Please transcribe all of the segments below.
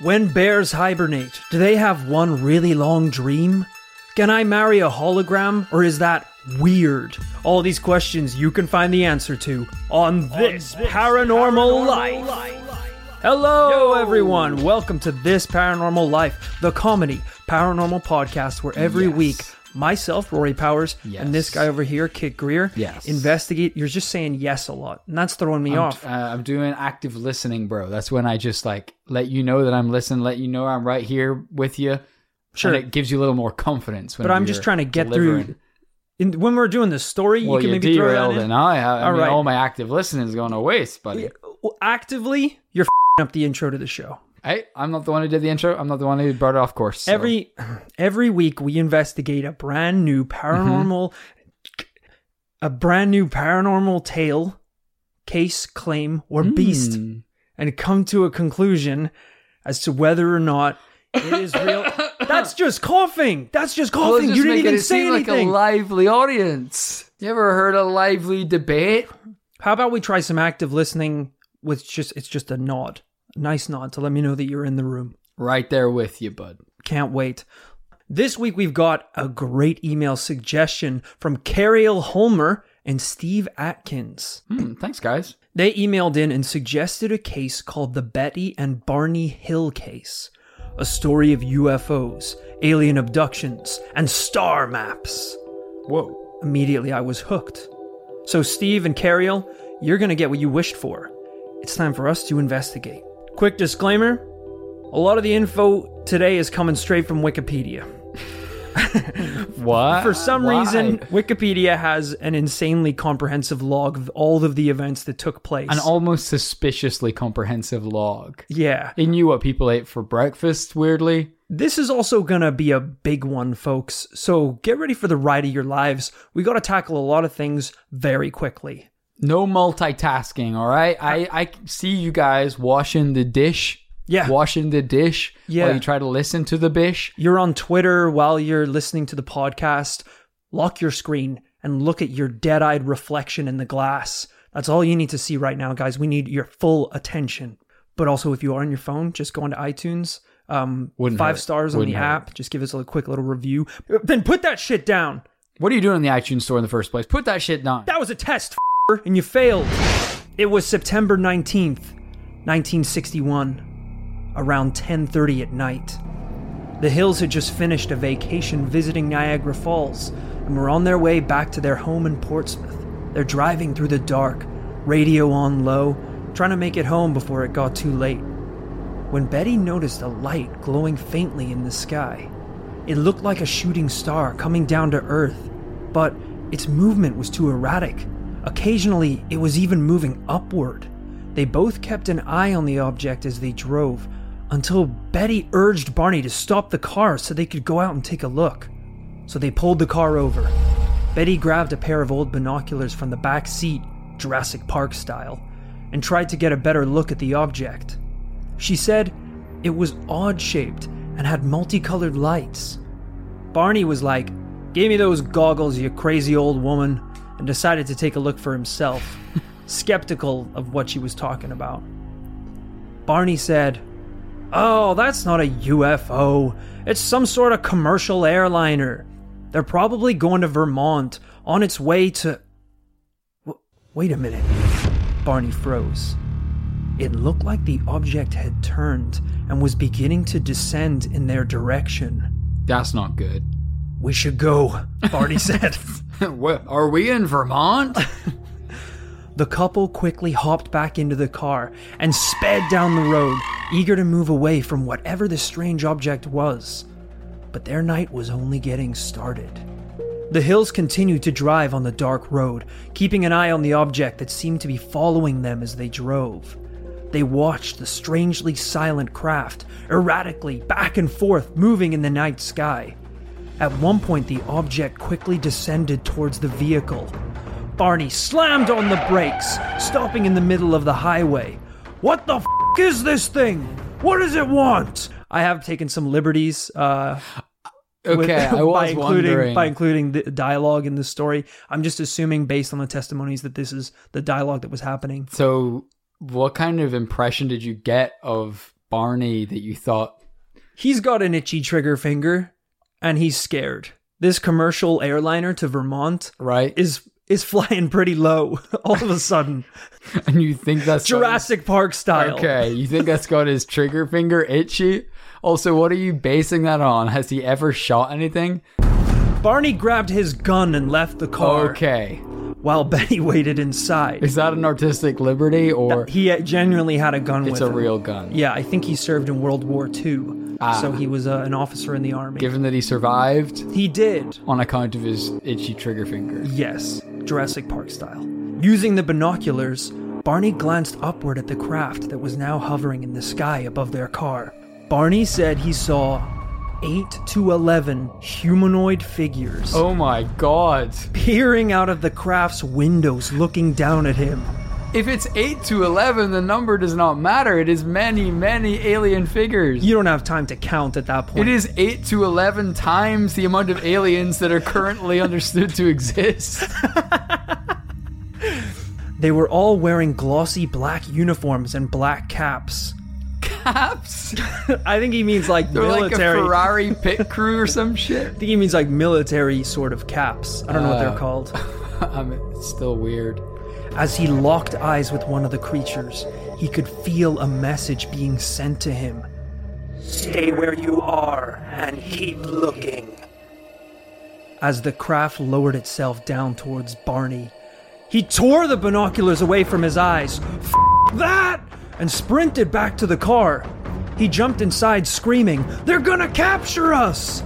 When bears hibernate, do they have one really long dream? Can I marry a hologram, or is that weird? All these questions you can find the answer to on this, paranormal, life. Hello, everyone. Welcome to This Paranormal Life, the comedy paranormal podcast where every Yes. week myself, Rory Powers, and this guy over here, Kit Greer, Yes. investigate. You're just saying yes a lot, and that's throwing me I'm, off. uh, I'm doing active listening, bro. That's when I just like let you know that I'm listening, let you know I'm right here with you. Sure. And it gives you a little more confidence. but I'm just trying to get through. In, when we're doing the story, Well, you can maybe throw that derailed in. it. I, I, All mean, right. all my active listening is going to waste, buddy. Actively, you're fing up the intro to the show. Hey, I'm not the one who did the intro. I'm not the one who brought it off course. so- Every every week, we investigate a brand new paranormal, a brand new paranormal tale, case, claim, or beast, Hmm. and come to a conclusion as to whether or not it is real. That's just coughing. That's just Well, coughing. just you didn't even say seem anything. like a lively audience. You ever heard a lively debate? How about we try some active listening with just it's just a nod, nice nod to let me know that you're in the room. Right there with you, bud. Can't wait. This week we've got a great email suggestion from Cariel Holmer and Steve Atkins. Hmm, thanks, guys. They emailed in and suggested a case called the Betty and Barney Hill case, a story of UFOs, alien abductions, and star maps. Whoa. Immediately I was hooked. So, Steve and Cariel, you're gonna get what you wished for. It's time for us to investigate. Quick disclaimer a lot of the info today is coming straight from Wikipedia. What? For some Why? reason, Wikipedia has an insanely comprehensive log of all of the events that took place. An almost suspiciously comprehensive log. yeah. It knew what people ate for breakfast, weirdly. This is also gonna be a big one, folks. So get ready for the ride of your lives. We gotta tackle a lot of things very quickly. No multitasking, all right? I, I see you guys washing the dish. Yeah. Washing the dish Yeah. while you try to listen to the bish. You're on Twitter while you're listening to the podcast. Lock your screen and look at your dead eyed reflection in the glass. That's all you need to see right now, guys. We need your full attention. But also, if you are on your phone, just go into iTunes. Um, Wouldn't five hurt. stars on Wouldn't the hurt. app. Just give us a quick little review. Then put that shit down. What are you doing in the iTunes store in the first place? Put that shit down. That was a test, and you failed. It was September 19th, 1961, around 10:30 at night. The Hills had just finished a vacation visiting Niagara Falls and were on their way back to their home in Portsmouth. They're driving through the dark, radio on low, trying to make it home before it got too late. When Betty noticed a light glowing faintly in the sky, it looked like a shooting star coming down to Earth, but its movement was too erratic. Occasionally, it was even moving upward. They both kept an eye on the object as they drove, until Betty urged Barney to stop the car so they could go out and take a look. So they pulled the car over. Betty grabbed a pair of old binoculars from the back seat, Jurassic Park style, and tried to get a better look at the object. She said it was odd shaped and had multicolored lights. Barney was like, Give me those goggles, you crazy old woman, and decided to take a look for himself, skeptical of what she was talking about. Barney said, Oh, that's not a UFO. It's some sort of commercial airliner. They're probably going to Vermont on its way to. W- Wait a minute. Barney froze. It looked like the object had turned and was beginning to descend in their direction. That's not good. We should go, Barney said. what, are we in Vermont? The couple quickly hopped back into the car and sped down the road, eager to move away from whatever the strange object was. But their night was only getting started. The Hills continued to drive on the dark road, keeping an eye on the object that seemed to be following them as they drove. They watched the strangely silent craft, erratically back and forth, moving in the night sky. At one point, the object quickly descended towards the vehicle. Barney slammed on the brakes, stopping in the middle of the highway. What the f is this thing? What does it want? I have taken some liberties uh, with- Okay, I by was including wondering. by including the dialogue in the story. I'm just assuming, based on the testimonies, that this is the dialogue that was happening. So, what kind of impression did you get of Barney that you thought He's got an itchy trigger finger and he's scared. This commercial airliner to Vermont right? is is flying pretty low all of a sudden. and you think that's Jurassic Park style. Okay, you think that's got his trigger finger itchy? Also, what are you basing that on? Has he ever shot anything? Barney grabbed his gun and left the car Okay. While Betty waited inside. Is that an artistic liberty or He genuinely had a gun it's with a him. real gun? Yeah, I think he served in World War II. Ah. So he was uh, an officer in the army. Given that he survived he did. on account of his itchy trigger finger. Yes, Jurassic Park style. Using the binoculars, Barney glanced upward at the craft that was now hovering in the sky above their car. Barney said he saw 8 to 11 humanoid figures Oh my god. peering out of the craft's windows looking down at him. If it's 8 to 11, the number does not matter. It is many, many alien figures. You don't have time to count at that point. It is 8 to 11 times the amount of aliens that are currently understood to exist. They were all wearing glossy black uniforms and black caps. Caps? I think he means like They're like a military. Ferrari pit crew or some shit. I think he means like military sort of caps. I don't know what Uh. they're called. I mean, it's still weird. As he locked eyes with one of the creatures, he could feel a message being sent to him. Stay where you are and keep looking. As the craft lowered itself down towards Barney, he tore the binoculars away from his eyes. F that! And sprinted back to the car. He jumped inside screaming, They're gonna capture us!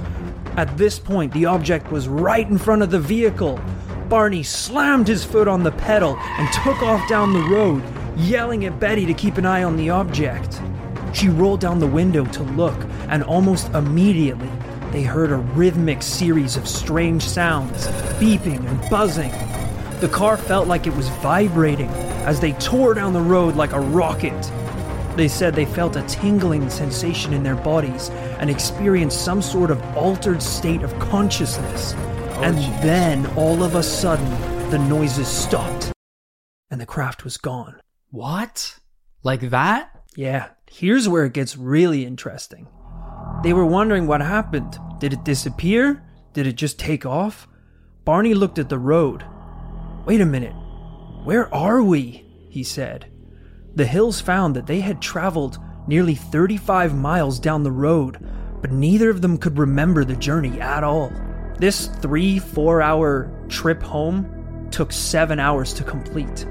At this point, the object was right in front of the vehicle. Barney slammed his foot on the pedal and took off down the road, yelling at Betty to keep an eye on the object. She rolled down the window to look, and almost immediately, they heard a rhythmic series of strange sounds, beeping and buzzing. The car felt like it was vibrating as they tore down the road like a rocket. They said they felt a tingling sensation in their bodies and experienced some sort of altered state of consciousness. Oh, and then, all of a sudden, the noises stopped and the craft was gone. What? Like that? Yeah, here's where it gets really interesting. They were wondering what happened. Did it disappear? Did it just take off? Barney looked at the road. Wait a minute. Where are we? He said. The hills found that they had traveled nearly 35 miles down the road, but neither of them could remember the journey at all. This three, four hour trip home took seven hours to complete,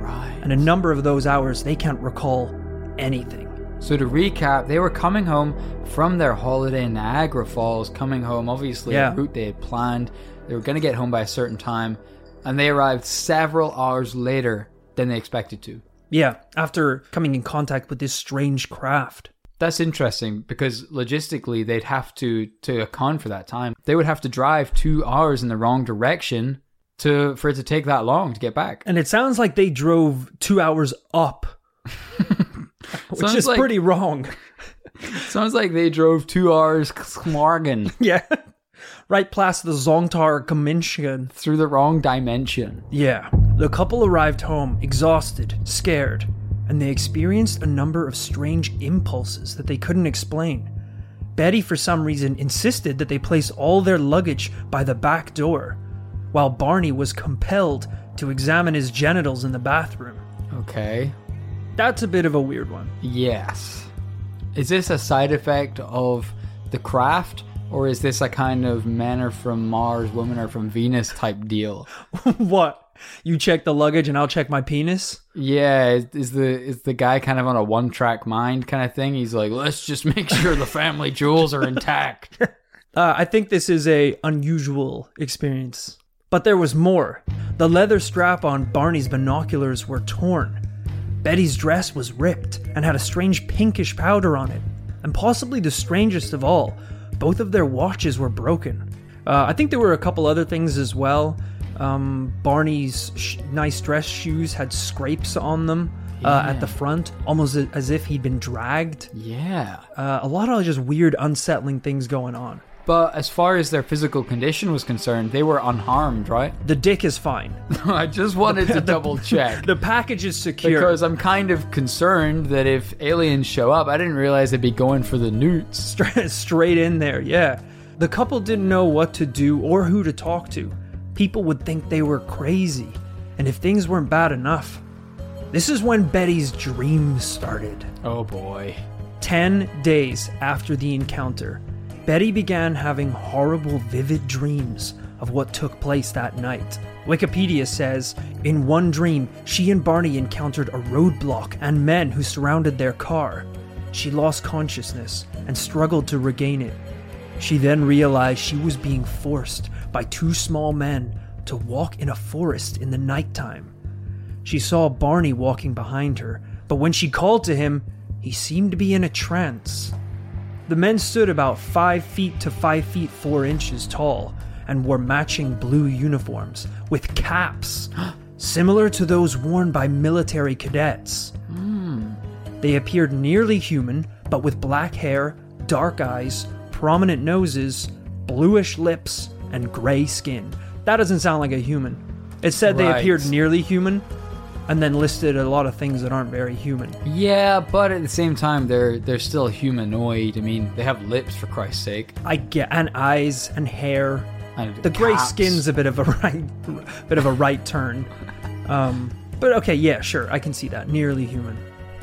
Right. and a number of those hours they can't recall anything. So to recap, they were coming home from their holiday in Niagara Falls, coming home, obviously, Yeah. a route they had planned. They were going to get home by a certain time, and they arrived several hours later than they expected to. Yeah, after coming in contact with this strange craft. That's interesting because logistically they'd have to to account for that time. They would have to drive 2 hours in the wrong direction to for it to take that long to get back. And it sounds like they drove two hours up, which Sounds is like- pretty wrong. Sounds like they drove 2 hours Morgan yeah. Right past the Zongtar Kaminshin. through the wrong dimension. Yeah. The couple arrived home exhausted, scared, and they experienced a number of strange impulses that they couldn't explain. Betty, for some reason, insisted that they place all their luggage by the back door, while Barney was compelled to examine his genitals in the bathroom. Okay. That's a bit of a weird one. Yes. Is this a side effect of the craft, or is this a kind of men are from Mars, women are from Venus type deal? what? You check the luggage and I'll check my penis? Yeah, is, is the is the guy kind of on a one track mind kind of thing? He's like, let's just make sure the family jewels are intact. Uh, I think this is a unusual experience. But there was more. The leather strap on Barney's binoculars were torn. Betty's dress was ripped and had a strange pinkish powder on it. And possibly the strangest of all, both of their watches were broken. Uh, I think there were a couple other things as well. Um, Barney's sh- nice dress shoes had scrapes on them uh, at the front, almost as if he'd been dragged. yeah. Uh, a lot of just weird, unsettling things going on. But as far as their physical condition was concerned, they were unharmed, right? The dick is fine. I just wanted to double check. The package is secure. Because I'm kind of concerned that if aliens show up, I didn't realize they'd be going for the newts. Straight, straight in there, yeah. The couple didn't know what to do or who to talk to. People would think they were crazy, and if things weren't bad enough. This is when Betty's dreams started. Oh boy. Ten days after the encounter, Betty began having horrible, vivid dreams of what took place that night. Wikipedia says In one dream, she and Barney encountered a roadblock and men who surrounded their car. She lost consciousness and struggled to regain it. She then realized she was being forced by two small men to walk in a forest in the nighttime. She saw Barney walking behind her, but when she called to him, he seemed to be in a trance. The men stood about 5 feet to 5 feet 4 inches tall and wore matching blue uniforms with caps, similar to those worn by military cadets. Hmm. They appeared nearly human, but with black hair, dark eyes, prominent noses, bluish lips, and gray skin. That doesn't sound like a human. It said they appeared nearly human, and then listed a lot of things that aren't very human. Yeah, but at the same time, they're they're still humanoid. I mean, they have lips for Christ's sake. I get and eyes and hair. And The gray skin's a bit of a right, bit of a right turn. Um, but okay, yeah, sure, I can see that. Nearly human.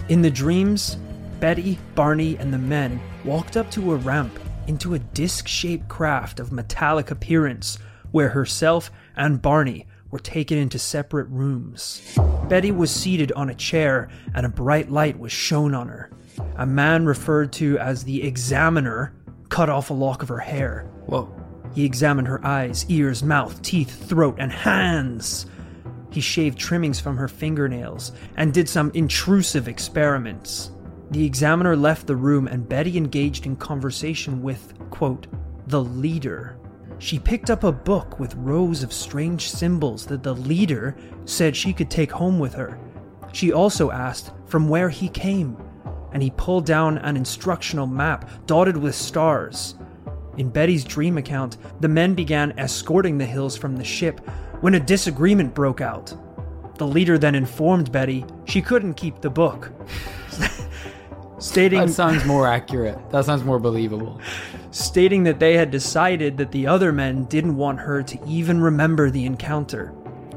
In the dreams, Betty, Barney, and the men walked up to a ramp into a disc-shaped craft of metallic appearance, where herself and Barney were taken into separate rooms. Betty was seated on a chair, and a bright light was shone on her. A man referred to as the examiner cut off a lock of her hair. Whoa. He examined her eyes, ears, mouth, teeth, throat, and hands. He shaved trimmings from her fingernails and did some intrusive experiments. The examiner left the room and Betty engaged in conversation with, quote, the leader. She picked up a book with rows of strange symbols that the leader said she could take home with her. She also asked from where he came, and he pulled down an instructional map dotted with stars. In Betty's dream account, the men began escorting the hills from the ship when a disagreement broke out. The leader then informed Betty she couldn't keep the book, stating That sounds more accurate. That sounds more believable. stating that they had decided that the other men didn't want her to even remember the encounter.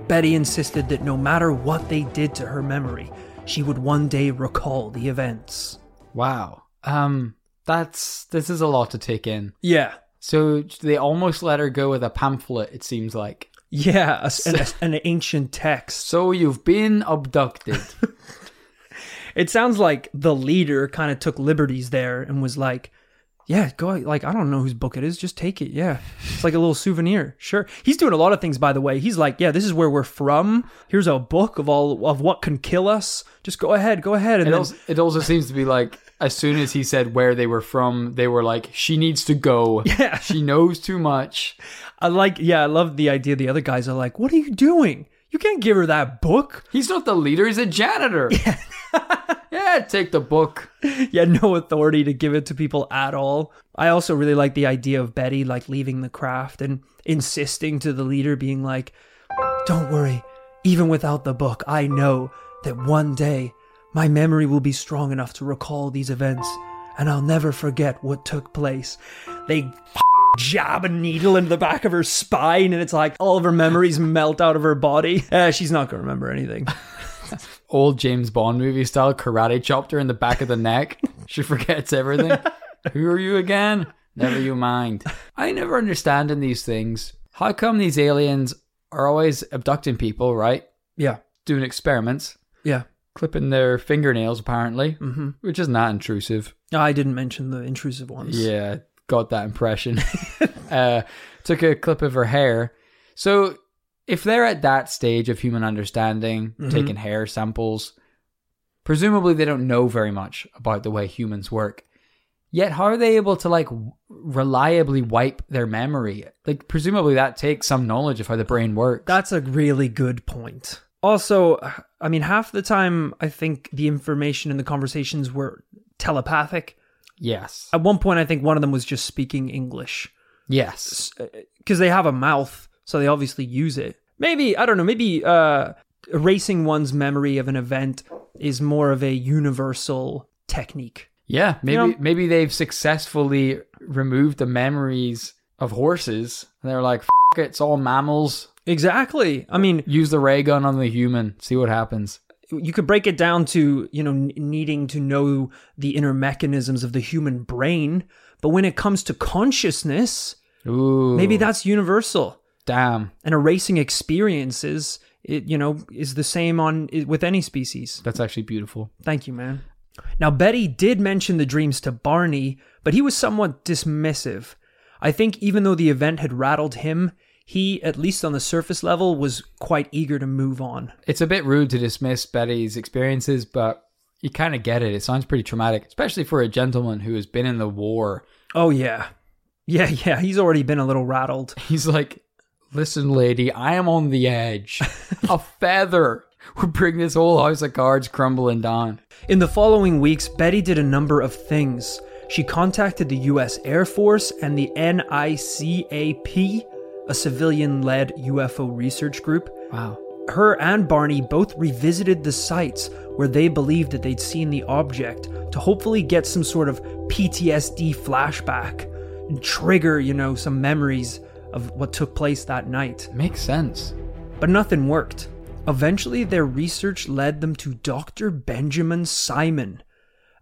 Betty insisted that no matter what they did to her memory, she would one day recall the events. Wow. Um, that's this is a lot to take in. Yeah. So they almost let her go with a pamphlet. It seems like. Yeah, a an, an ancient text. So you've been abducted. It sounds like the leader kind of took liberties there and was like, "Yeah, go like I don't know whose book it is, just take it. Yeah, it's like a little souvenir. Sure." He's doing a lot of things, by the way. He's like, "Yeah, this is where we're from. Here's a book of all of what can kill us. Just go ahead, go ahead." And It then, also, it also seems to be like as soon as he said where they were from, they were like, "She needs to go. Yeah. she knows too much." I like, yeah, I love the idea. The other guys are like, "What are you doing? You can't give her that book." He's not the leader. He's a janitor. Yeah, yeah. Take the book. He had no authority to give it to people at all. I also really like the idea of Betty like leaving the craft and insisting to the leader, being like, Don't worry, even without the book, I know that one day my memory will be strong enough to recall these events and I'll never forget what took place. They jab a needle into the back of her spine and it's like all of her memories melt out of her body. Uh, she's not going to remember anything. Old James Bond movie style karate chopped her in the back of the neck. She forgets everything. Who are you again? Never you mind. I never understand in these things. How come these aliens are always abducting people, right? Yeah. Doing experiments, Yeah. clipping their fingernails apparently, hmm which is not that intrusive. I didn't mention the intrusive ones. Yeah, got that impression. uh, took a clip of her hair. So, if they're at that stage of human understanding, Mhm. taking hair samples, presumably they don't know very much about the way humans work. Yet, how are they able to like reliably wipe their memory? Like, presumably that takes some knowledge of how the brain works. That's a really good point. Also, I mean, half the time, I think the information in the conversations were telepathic. Yes. At one point, I think one of them was just speaking English. Yes. because they have a mouth, so they obviously use it. Maybe I don't know. Maybe uh, erasing one's memory of an event is more of a universal technique. Yeah, maybe know- maybe they've successfully removed the memories of horses. And they're like, F- it, it's all mammals. Exactly. I mean, Use the ray gun on the human. See what happens. You could break it down to you know needing to know the inner mechanisms of the human brain, but when it comes to consciousness, Ooh, maybe that's universal. damn. And erasing experiences, it you know, is the same on with any species. That's actually beautiful. Thank you, man. Now, Betty did mention the dreams to Barney, but he was somewhat dismissive. I think even though the event had rattled him, he, at least on the surface level, was quite eager to move on. It's a bit rude to dismiss Betty's experiences, but you kind of get it. It sounds pretty traumatic, especially for a gentleman who has been in the war. Oh, yeah. Yeah, yeah, he's already been a little rattled. He's like, listen, lady, I am on the edge. a feather would bring this whole house of cards crumbling down. In the following weeks, Betty did a number of things. She contacted the US Air Force and the NICAP, a civilian led UFO research group. Wow. Her and Barney both revisited the sites where they believed that they'd seen the object to hopefully get some sort of PTSD flashback and trigger, you know, some memories of what took place that night. Makes sense. But nothing worked. Eventually, their research led them to Dr. Benjamin Simon,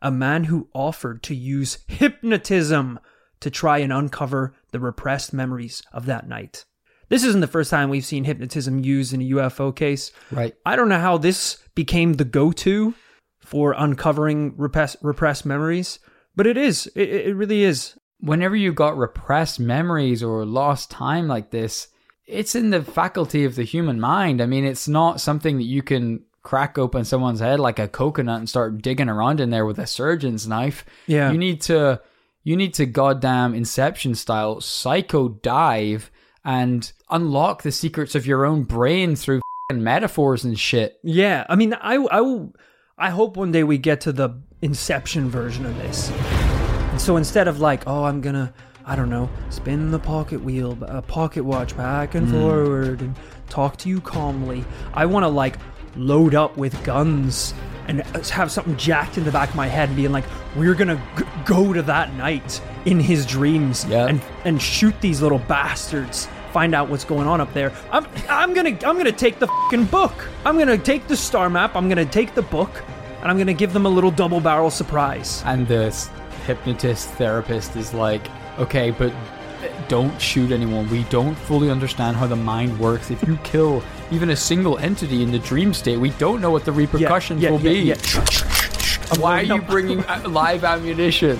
a man who offered to use hypnotism to try and uncover the repressed memories of that night. This isn't the first time we've seen hypnotism used in a UFO case. Right. I don't know how this became the go to for uncovering repress- repressed memories, but it is. It, it really is. Whenever you got repressed memories or lost time like this, it's in the faculty of the human mind. I mean, it's not something that you can crack open someone's head like a coconut and start digging around in there with a surgeon's knife. Yeah. You need to you need to goddamn inception style psycho dive and unlock the secrets of your own brain through fing metaphors and shit. Yeah, I mean, I, I, I hope one day we get to the Inception version of this. And so instead of like, oh, I'm gonna, I don't know, spin the pocket wheel, a pocket watch back and hmm. forward, and talk to you calmly, I want to like load up with guns and have something jacked in the back of my head and being like, we're gonna g- go to that night in his dreams and and shoot these little bastards. Find out what's going on up there. I'm I'm gonna I'm gonna take the fucking book. I'm gonna take the star map. I'm gonna take the book, and I'm gonna give them a little double barrel surprise. And the hypnotist therapist is like, okay, but don't shoot anyone. We don't fully understand how the mind works. If you kill even a single entity in the dream state, we don't know what the repercussions will be. Why are you bringing uh, live ammunition?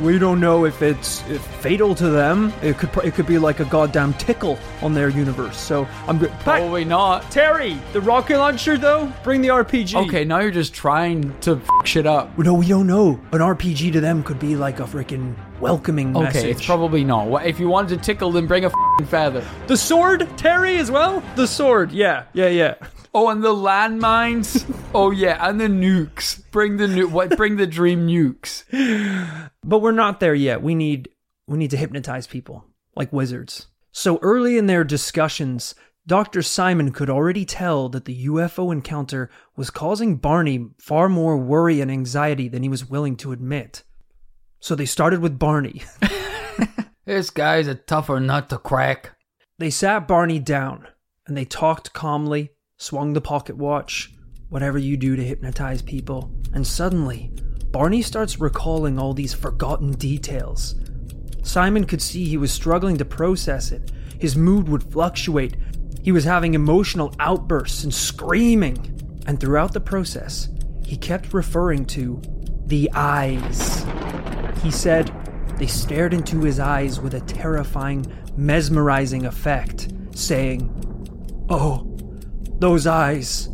We don't know if it's if fatal to them. It could it could be like a goddamn tickle on their universe. So I'm good. Probably not. Terry, the rocket launcher though. Bring the RPG. Okay, now you're just trying to f- shit up. No, we don't know. An RPG to them could be like a freaking welcoming Okay, message. it's probably not. What- If you wanted to tickle, then bring a f***ing feather. the sword, Terry as well. The sword, yeah, yeah, yeah. Oh, and the landmines. oh yeah, and the nukes. Bring the nu- What? Bring the dream nukes. But we're not there yet. We need we need to hypnotize people like wizards. So early in their discussions, Dr. Simon could already tell that the UFO encounter was causing Barney far more worry and anxiety than he was willing to admit. So they started with Barney. This guy's a tougher nut to crack. They sat Barney down and they talked calmly, swung the pocket watch, whatever you do to hypnotize people. And suddenly, Barney starts recalling all these forgotten details. Simon could see he was struggling to process it. His mood would fluctuate. He was having emotional outbursts and screaming. And throughout the process, he kept referring to the eyes. He said they stared into his eyes with a terrifying, mesmerizing effect, saying, Oh, those eyes.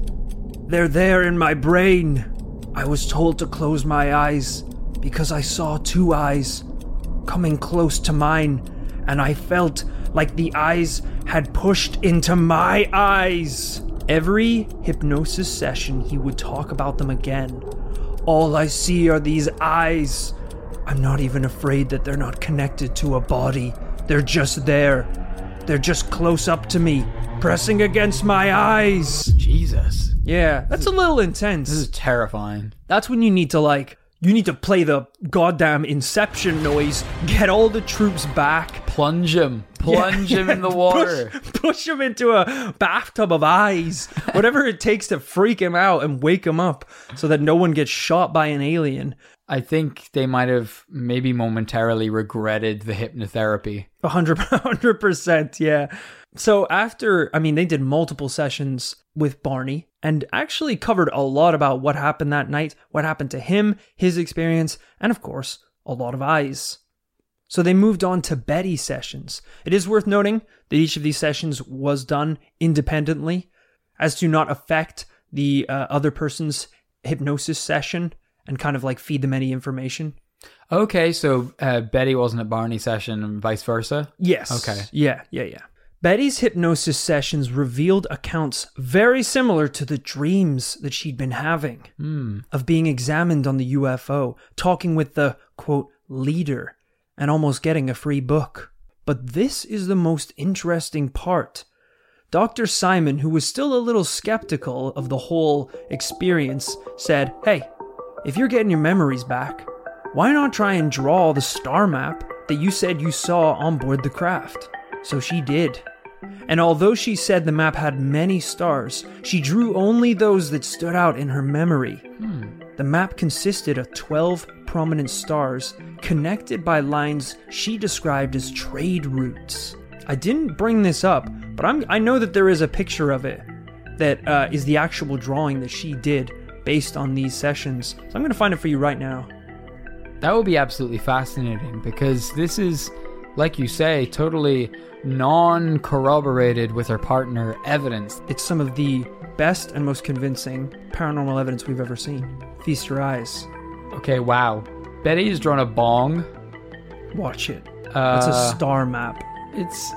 They're there in my brain. I was told to close my eyes because I saw two eyes coming close to mine, and I felt like the eyes had pushed into my eyes. Every hypnosis session, he would talk about them again. All I see are these eyes. I'm not even afraid that they're not connected to a body. They're just there. They're just close up to me, pressing against my eyes. Jesus. Yeah, that's a little intense. This is terrifying. That's when you need to like you need to play the goddamn inception noise, get all the troops back, Plunge him. Plunge him in the water. push, push him into a bathtub of eyes, whatever it takes to freak him out and wake him up, so that no one gets shot by an alien. I think they might have maybe momentarily regretted the hypnotherapy. A hundred, a hundred percent, yeah. So after, I mean, they did multiple sessions with Barney and actually covered a lot about what happened that night, what happened to him, his experience, and of course, a lot of eyes. So they moved on to Betty sessions. It is worth noting that each of these sessions was done independently, as to not affect the uh, other person's hypnosis session and kind of like feed them any information. Okay, so uh, Betty wasn't at Barney's session and vice versa. Yes. Okay. Yeah, yeah, yeah. Betty's hypnosis sessions revealed accounts very similar to the dreams that she'd been having Hmm. of being examined on the UFO, talking with the quote leader, and almost getting a free book. But this is the most interesting part. Dr. Simon, who was still a little skeptical of the whole experience, said, Hey, if you're getting your memories back, why not try and draw the star map that you said you saw on board the craft? So she did. And although she said the map had many stars, she drew only those that stood out in her memory. The map consisted of 12 prominent stars connected by lines she described as trade routes. I didn't bring this up, but I'm, I know that there is a picture of it that uh, is the actual drawing that she did based on these sessions. So I'm going to find it for you right now. That would be absolutely fascinating because this is, like you say, totally non corroborated with her partner evidence. It's some of the best and most convincing paranormal evidence we've ever seen. Feast your eyes. Okay, wow. Betty's drawn a bong. Watch it. Uh, It's a star map. It's.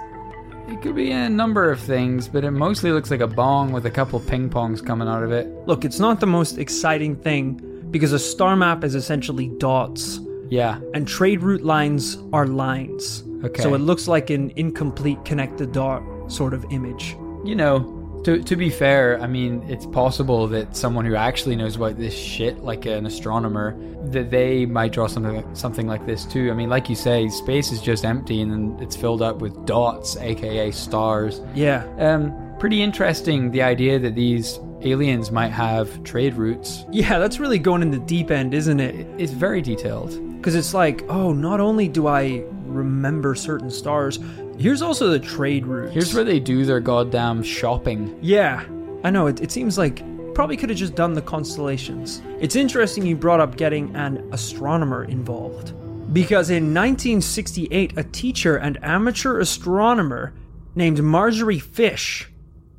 It could be a number of things, but it mostly looks like a bong with a couple ping pongs coming out of it. Look, it's not the most exciting thing because a star map is essentially dots, Yeah. and trade route lines are lines. Okay. So it looks like an incomplete connected dot sort of image. You know, to, to be fair, I mean, it's possible that someone who actually knows about this shit, like an astronomer, that they might draw something something like this too. I mean, like you say, space is just empty and then it's filled up with dots, aka stars. Yeah. Um, pretty interesting the idea that these aliens might have trade routes. Yeah, that's really going in the deep end, isn't it? It's very detailed. Because it's like, oh, not only do I remember certain stars, here's also the trade route. Here's where they do their goddamn shopping. Yeah, I know. It, it seems like probably could have just done the constellations. It's interesting you brought up getting an astronomer involved. Because in 1968, a teacher and amateur astronomer named Marjorie Fish,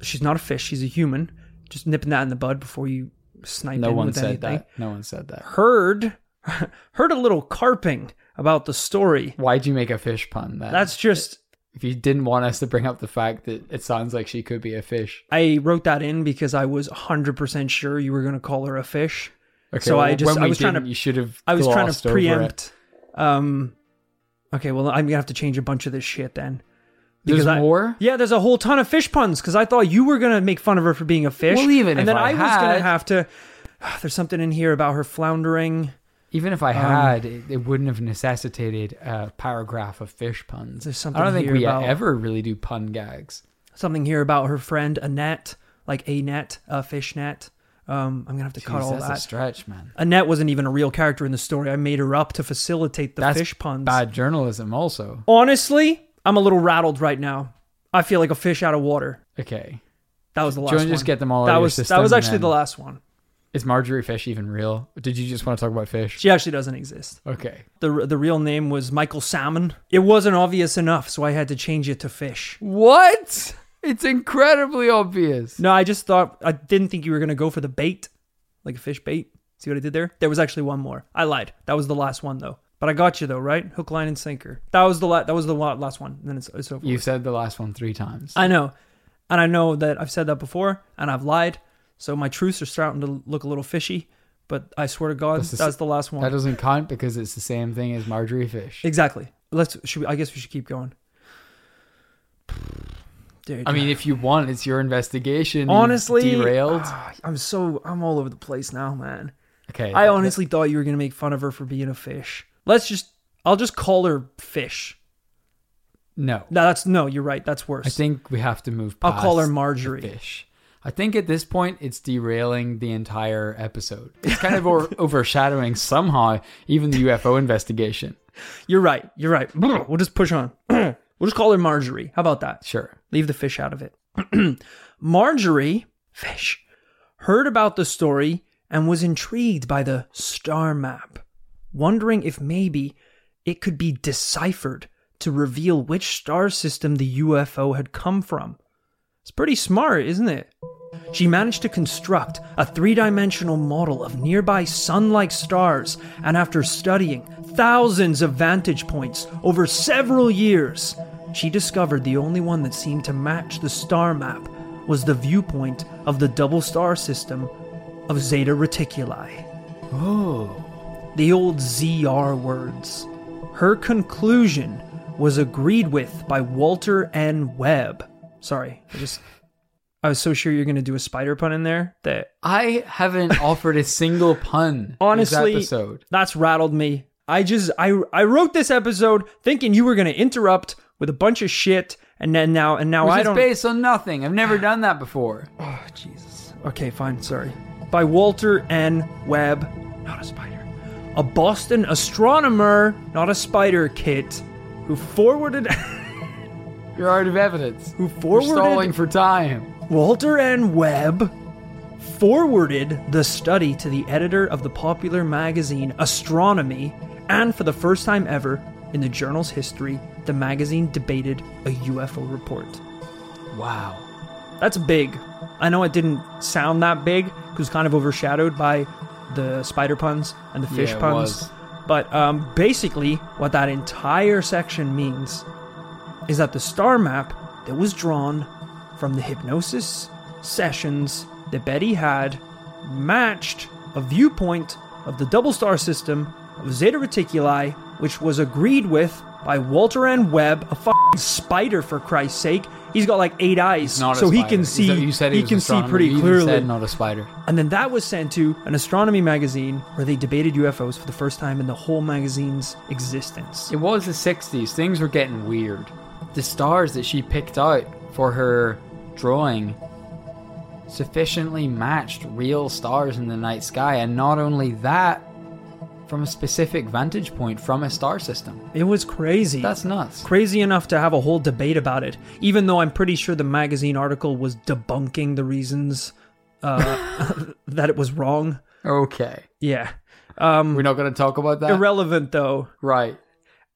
she's not a fish, she's a human, just nipping that in the bud before you snipe No in one said anything, that. No one said that. heard, heard a little carping about the story. Why'd you make a fish pun? Then? That's just if you didn't want us to bring up the fact that it sounds like she could be a fish. I wrote that in because I was 100% sure you were going to call her a fish. Okay, So I just- I was trying to- You should have. I was trying to preempt. Um, okay, well, I'm gonna have to change a bunch of this shit then. There's I- more. Yeah, there's a whole ton of fish puns because I thought you were gonna make fun of her for being a fish. Well, even and then I I, was gonna have to. There's something in here about her floundering. Even Um, if I had, it, it wouldn't have necessitated a paragraph of fish puns. There's I don't think we about ever really do pun gags. something here about her friend Annette, like a net, a fish net. Um, I'm gonna have to cut Jeez, all that's a that. stretch, man. Annette wasn't even a real character in the story. I made her up to facilitate the That's fish puns. Bad journalism, also. Honestly, I'm a little rattled right now. I feel like a fish out of water. Okay. That was the last. Do you want to one. just get them all out that was system that was actually the last one. Is Marjorie Fish even real? Did you just want to talk about fish? She actually doesn't exist. Okay. the The real name was Michael Salmon. It wasn't obvious enough, so I had to change it to Fish. What? It's incredibly obvious. No, I just thought I didn't think you were gonna go for the bait, like a fish bait. See what I did there? There was actually one more. I lied. That was the last one though. But I got you though, right? Hook, line, and sinker. That was the la- that was the last one. And then it's, it's over. You said the last one three times. I know, and I know that I've said that before, and I've lied. So my truths are starting to look a little fishy. But I swear to God, That's the that's, the last one. that doesn't count because it's the same thing as Marjorie Fish. Exactly. Let's. Should we, I guess we should keep going. Dude, I mean, if you want, it's your investigation. Honestly, derailed. ah, I'm so I'm all over the place now, man. Okay, I honestly thought you were gonna make fun of her for being a fish. Let's just I'll just call her fish. no. No, that's no, you're right. That's worse. I think we have to move. I'll call her Marjorie. fish. I think at this point it's derailing the entire episode. It's kind of over- overshadowing somehow even the UFO investigation. You're right. You're right. We'll just push on. we'll just call her Marjorie. How about that? Sure. Leave the fish out of it. Marjorie, fish, heard about the story and was intrigued by the star map, wondering if maybe it could be deciphered to reveal which star system the UFO had come from. It's pretty smart, isn't it? She managed to construct a three dimensional model of nearby sun like stars, and after studying thousands of vantage points over several years, she discovered the only one that seemed to match the star map was the viewpoint of the double star system of Zeta Reticuli. Oh. The old ZR words. Her conclusion was agreed with by Walter N. Webb. Sorry, I just. I was so sure you're going to do a spider pun in there that I haven't offered a single pun Honestly, this episode. that's rattled me. I just I I wrote this episode thinking you were going to interrupt with a bunch of shit, and then now and now Which I don't. based on nothing. I've never done that before. Oh Jesus. Okay, fine. Sorry. By Walter N. Webb, not a spider, a Boston astronomer, not a spider, Kit, who forwarded You're out of evidence. who We're forwarded stalling for time. Walter N. Webb forwarded the study to the editor of the popular magazine Astronomy, and for the first time ever in the journal's history, the magazine debated a UFO report. Wow. That's big. I know it didn't sound that big because it was kind of overshadowed by the spider puns and the fish Yeah, puns. was. But um, basically, what that entire section means is that the star map that was drawn from the hypnosis sessions that Betty had matched a viewpoint of the double star system of Zeta Reticuli, which was agreed with by Walter N. Webb, a fucking spider for Christ's sake. He's got like eight eyes, Not a so he can see. you said he was can see pretty You clearly. Not a spider. And then that was sent to an astronomy magazine where they debated UFOs for the first time in the whole magazine's existence. It was the 60s. Things were getting weird. The stars that she picked out for her drawing sufficiently matched real stars in the night sky, and not only that, from a specific vantage point from a star system. It was crazy. That's nuts. crazy enough to have a whole debate about it, even though I'm pretty sure the magazine article was debunking the reasons uh, that it was wrong. Okay. Yeah. Um, We're not going to talk about that? irrelevant though. right.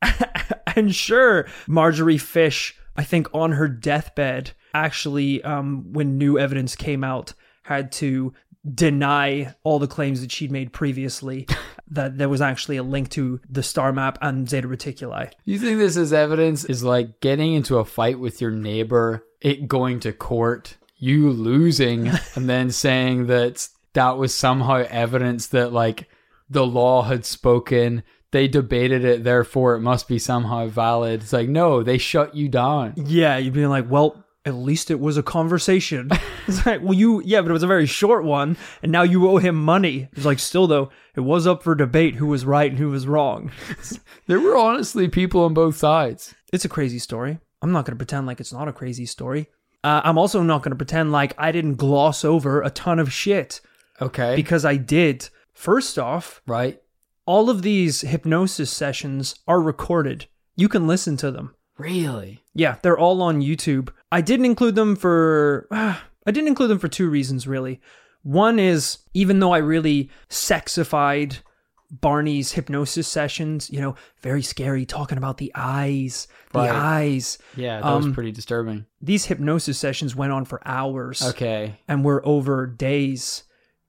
and sure, Marjorie Fish, I think on her deathbed, actually, um, when new evidence came out, had to deny all the claims that she'd made previously that there was actually a link to the star map and Zeta Reticuli. You think this is evidence is like getting into a fight with your neighbor, it going to court, you losing, and then saying that that was somehow evidence that like the law had spoken, they debated it, therefore it must be somehow valid. It's like, no, they shut you down. Yeah, you'd be like, well, at least it was a conversation. it's like, well, you, yeah, but it was a very short one, and now you owe him money. It's like, still though, it was up for debate who was right and who was wrong. There were honestly people on both sides. It's a crazy story. I'm not going to pretend like it's not a crazy story. Uh, I'm also not going to pretend like I didn't gloss over a ton of shit Okay. because I did. First off, right? All of these hypnosis sessions are recorded. You can listen to them. Really? Yeah, they're all on YouTube. I didn't include them for I didn't include them for two reasons really. One is even though I really sexified Barney's hypnosis sessions, you know, very scary talking about the eyes, the Right. eyes. Yeah, that was Um, pretty disturbing. These hypnosis sessions went on for hours Okay. and were over days.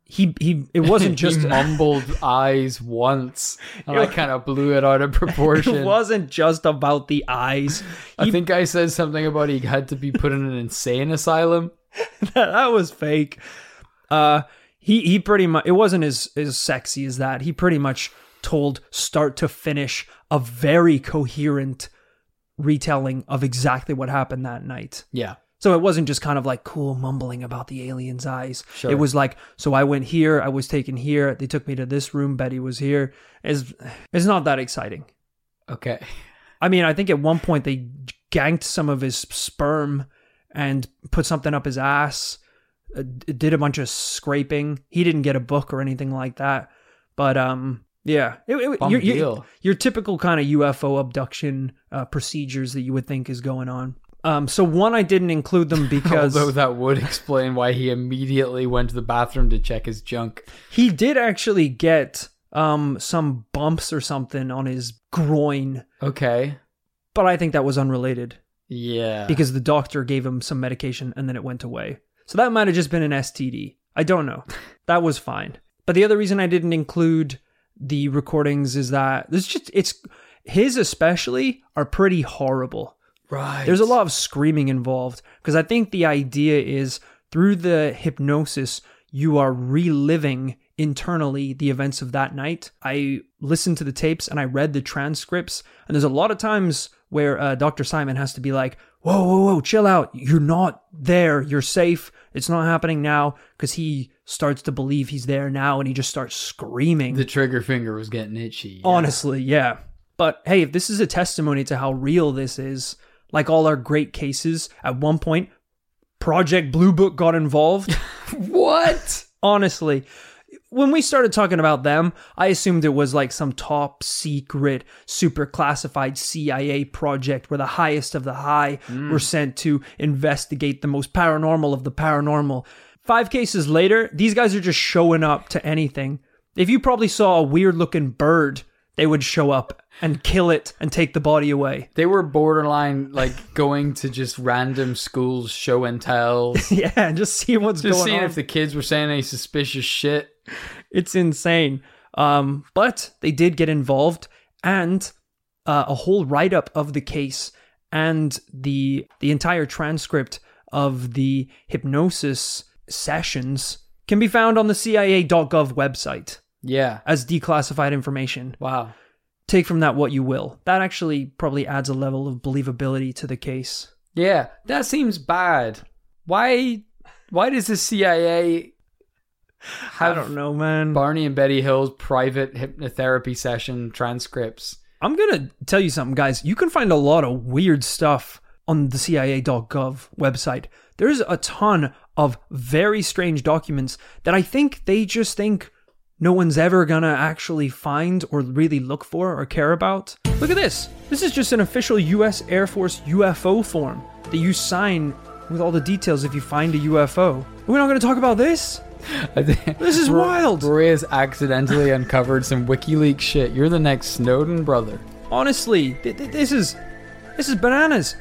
He he it wasn't just mumbled eyes once, and I kind of blew it out of proportion. it wasn't just about the eyes. I think I said something about he had to be put in an insane asylum. that was fake. Uh, he he pretty much it wasn't as as sexy as that. He pretty much told start to finish a very coherent retelling of exactly what happened that night. Yeah. So it wasn't just kind of like cool mumbling about the alien's eyes. Sure. It was like, so I went here, I was taken here, they took me to this room, Betty was here. It's, it's not that exciting. Okay. I mean, I think at one point they ganked some of his sperm and put something up his ass, uh, did a bunch of scraping. He didn't get a book or anything like that. But um, yeah, it, it, your, your, your typical kind of UFO abduction uh, procedures that you would think is going on. Um, so one, I didn't include them because Although that would explain why he immediately went to the bathroom to check his junk. he did actually get um some bumps or something on his groin, Okay. but I think that was unrelated. Yeah. because the doctor gave him some medication and then it went away. So that might have just been an STD. I don't know. that was fine. But the other reason I didn't include the recordings is that there's just it's his especially are pretty horrible. Right. There's a lot of screaming involved because I think the idea is through the hypnosis you are reliving internally the events of that night. I listened to the tapes and I read the transcripts, and there's a lot of times where uh, Dr. Simon has to be like, "Whoa, whoa, whoa, chill out! You're not there. You're safe. It's not happening now." Because he starts to believe he's there now, and he just starts screaming. The trigger finger was getting itchy. yeah. Honestly, yeah. But hey, if this is a testimony to how real this is, like all our great cases, at one point, Project Blue Book got involved. What? Honestly, when we started talking about them, I assumed it was like some top secret, super classified CIA project where the highest of the high hmm. were sent to investigate the most paranormal of the paranormal. Five cases later, these guys are just showing up to anything. If you probably saw a weird looking bird, they would show up and kill it and take the body away. They were borderline like going to just random schools show and tells. yeah, and just see what's Just going seeing on. if the kids were saying any suspicious shit. It's insane. Um, but they did get involved, and uh, a whole write up of the case and the the entire transcript of the hypnosis sessions can be found on the CIA.gov website Yeah. as declassified information. Wow. Take from that what you will. That actually probably adds a level of believability to the case. Yeah, that seems bad. Why? Why does the CIA I don't know, man. Barney and Betty Hill's private hypnotherapy session transcripts? I'm gonna tell you something, guys. You can find a lot of weird stuff on the CIA.gov website. There's a ton of very strange documents that I think they just think no one's ever gonna actually find or really look for or care about. Look at this. This is just an official US Air Force UFO form that you sign with all the details if you find a UFO. We're not gonna talk about this? This is wild. Maria's accidentally uncovered some WikiLeaks shit. You're the next Snowden brother. Honestly, th- th- this is this is bananas.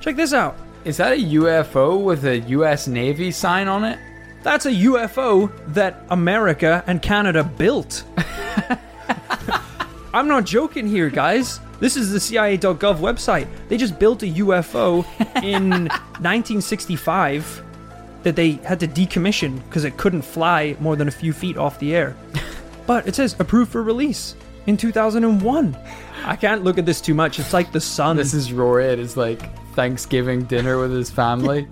Check this out. Is that a UFO with a U.S. Navy sign on it? That's a UFO that America and Canada built. I'm not joking here, guys. This is the CIA.gov website. They just built a UFO in 1965 that they had to decommission because it couldn't fly more than a few feet off the air. But it says approved for release in 2001. I can't look at this too much. It's like the sun. This is Rory at his like Thanksgiving dinner with his family.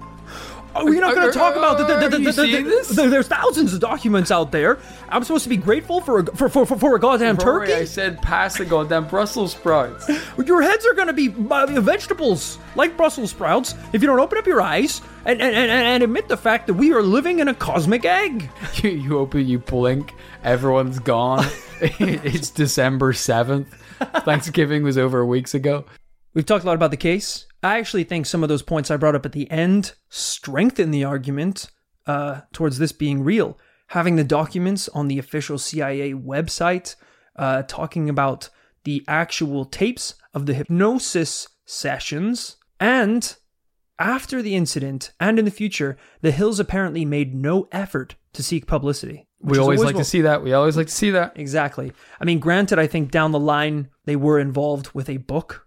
Are we not going to talk about the, the, the, the, the, seeing this? the- There's thousands of documents out there. I'm supposed to be grateful for a, for, for, for, a goddamn turkey. I said pass the goddamn Brussels sprouts. Your heads are going to be uh, vegetables like Brussels sprouts if you don't open up your eyes and, and, and, and admit the fact that we are living in a cosmic egg. you, you open, you blink, everyone's gone. it's December 7th. Thanksgiving was over weeks ago. We've talked a lot about the case. I actually think some of those points I brought up at the end strengthen the argument uh, towards this being real. Having the documents on the official CIA website uh, talking about the actual tapes of the hypnosis sessions, and after the incident and in the future, the Hills apparently made no effort to seek publicity. We is always like will. to see that. We always like to see that. Exactly. I mean, granted, I think down the line they were involved with a book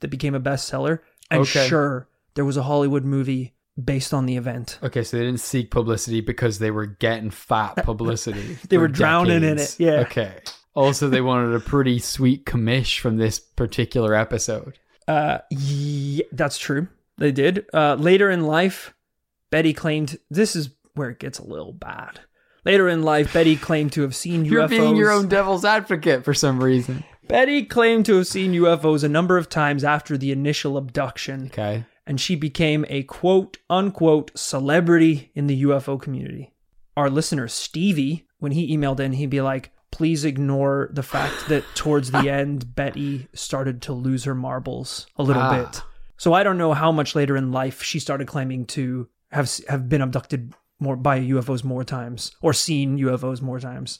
that became a bestseller, and Okay. sure, there was a Hollywood movie based on the event. Okay, so they didn't seek publicity because they were getting fat publicity. They were drowning in it, yeah. Okay. Also, they wanted a pretty sweet commish from this particular episode. Uh, yeah, that's true. They did. Uh, later in life, Betty claimed this is where it gets a little bad. Later in life, Betty claimed to have seen You're UFOs. being your own devil's advocate for some reason. Betty claimed to have seen UFOs a number of times after the initial abduction, Okay. and she became a quote unquote celebrity in the UFO community. Our listener, Stevie, when he emailed in, he'd be like, please ignore the fact that towards the end, Betty started to lose her marbles a little Ah. bit. So I don't know how much later in life she started claiming to have have been abducted more by UFOs more times or seen UFOs more times.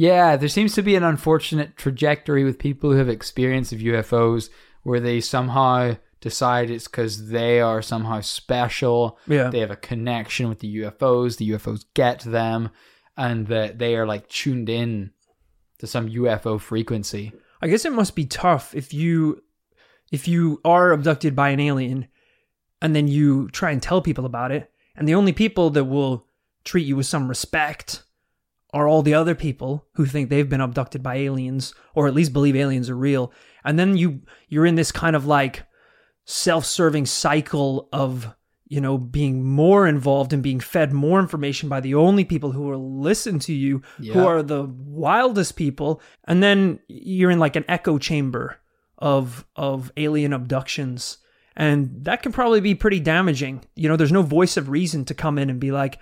Yeah, there seems to be an unfortunate trajectory with people who have experience of UFOs where they somehow decide it's because they are somehow special. Yeah. They have a connection with the UFOs. The UFOs get them, and that they are like tuned in to some UFO frequency. I guess it must be tough if you if you are abducted by an alien and then you try and tell people about it and the only people that will treat you with some respect are all the other people who think they've been abducted by aliens or at least believe aliens are real. And then you you're in this kind of like self-serving cycle of you know being more involved and being fed more information by the only people who will listen to you who are the wildest people. And then you're in like an echo chamber of of alien abductions. And that can probably be pretty damaging. You know there's no voice of reason to come in and be like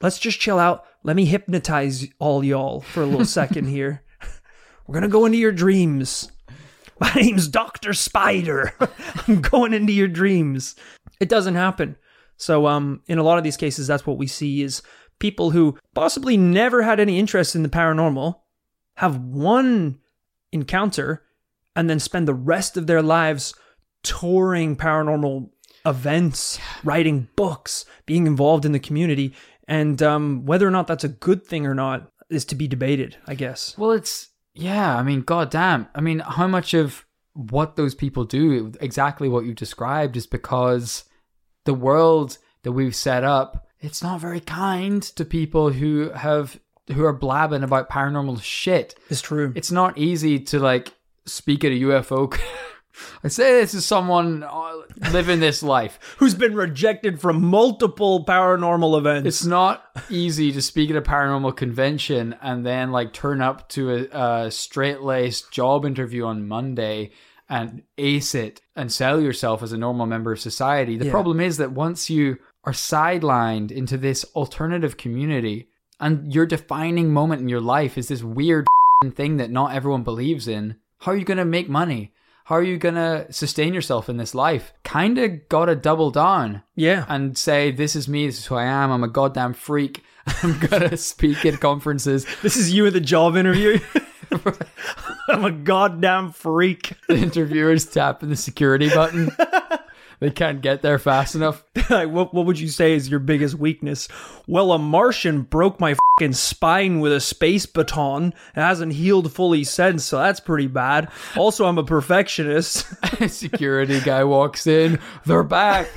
let's just chill out let me hypnotize all y'all for a little second here we're gonna go into your dreams my name's Dr. Spider. I'm going into your dreams. It doesn't happen. So um in a lot of these cases that's what we see is people who possibly never had any interest in the paranormal have one encounter and then spend the rest of their lives touring paranormal events, writing books, being involved in the community and um whether or not that's a good thing or not is to be debated, I guess. Well, it's yeah. I mean, goddamn. I mean, how much of what those people do, exactly what you described, is because the world that we've set up, it's not very kind to people who have who are blabbing about paranormal shit. It's true. It's not easy to like speak at a UFO. I say this is someone uh, living this life. who's been rejected from multiple paranormal events. It's not easy to speak at a paranormal convention and then like turn up to a, a straight laced job interview on Monday and ace it and sell yourself as a normal member of society. The Yeah. problem is that once you are sidelined into this alternative community and your defining moment in your life is this weird thing that not everyone believes in, how are you going to make money? How are you going to sustain yourself in this life? Kind of got to double down yeah. and say, This is me, this is who I am, I'm a goddamn freak. I'm gonna speak at conferences. This is you at the job interview. I'm a goddamn freak. The interviewers tapping the security button. They can't get there fast enough. like, what, what would you say is your biggest weakness? Well, a Martian broke my fing spine with a space baton. It hasn't healed fully since, so that's pretty bad. Also, I'm a perfectionist. security guy walks in. They're back.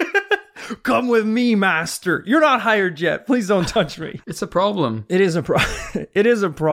Come with me, master. You're not hired yet. Please don't touch me. It's a problem. It is a problem. it is a pro.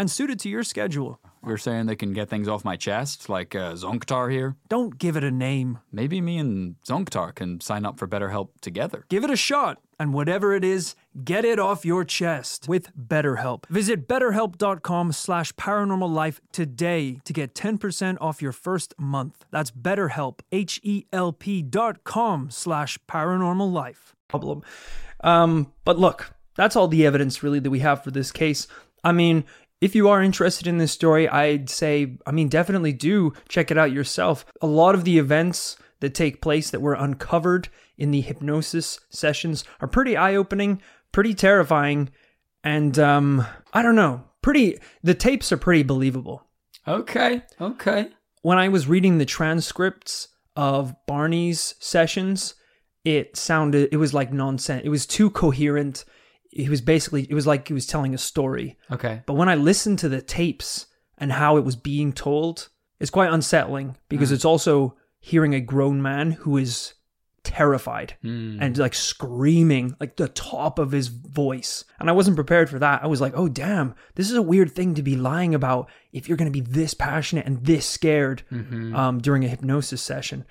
and suited to your schedule. You're saying they can get things off my chest, like uh, Zonktar here? Don't give it a name. Maybe me and Zonktar can sign up for BetterHelp together. Give it a shot, and whatever it is, get it off your chest with BetterHelp. Visit betterhelp.com slash paranormal Life today to get 10% off your first month. That's betterhelp, H-E-L-P dot com slash paranormal life. Problem. Um, but look, that's all the evidence really that we have for this case. I mean, if you are interested in this story, I'd say, I mean, definitely do check it out yourself. A lot of the events that take place that were uncovered in the hypnosis sessions are pretty eye opening, pretty terrifying, and um, I don't know, pretty, the tapes are pretty believable. Okay, okay. When I was reading the transcripts of Barney's sessions, it sounded, it was like nonsense. It was too coherent he was basically it was like he was telling a story. Okay. But when I listened to the tapes and how it was being told, it's quite unsettling because mm. it's also hearing a grown man who is terrified mm. and like screaming like the top of his voice. And I wasn't prepared for that. I was like, "Oh damn, this is a weird thing to be lying about if you're going to be this passionate and this scared mm-hmm. um, during a hypnosis session."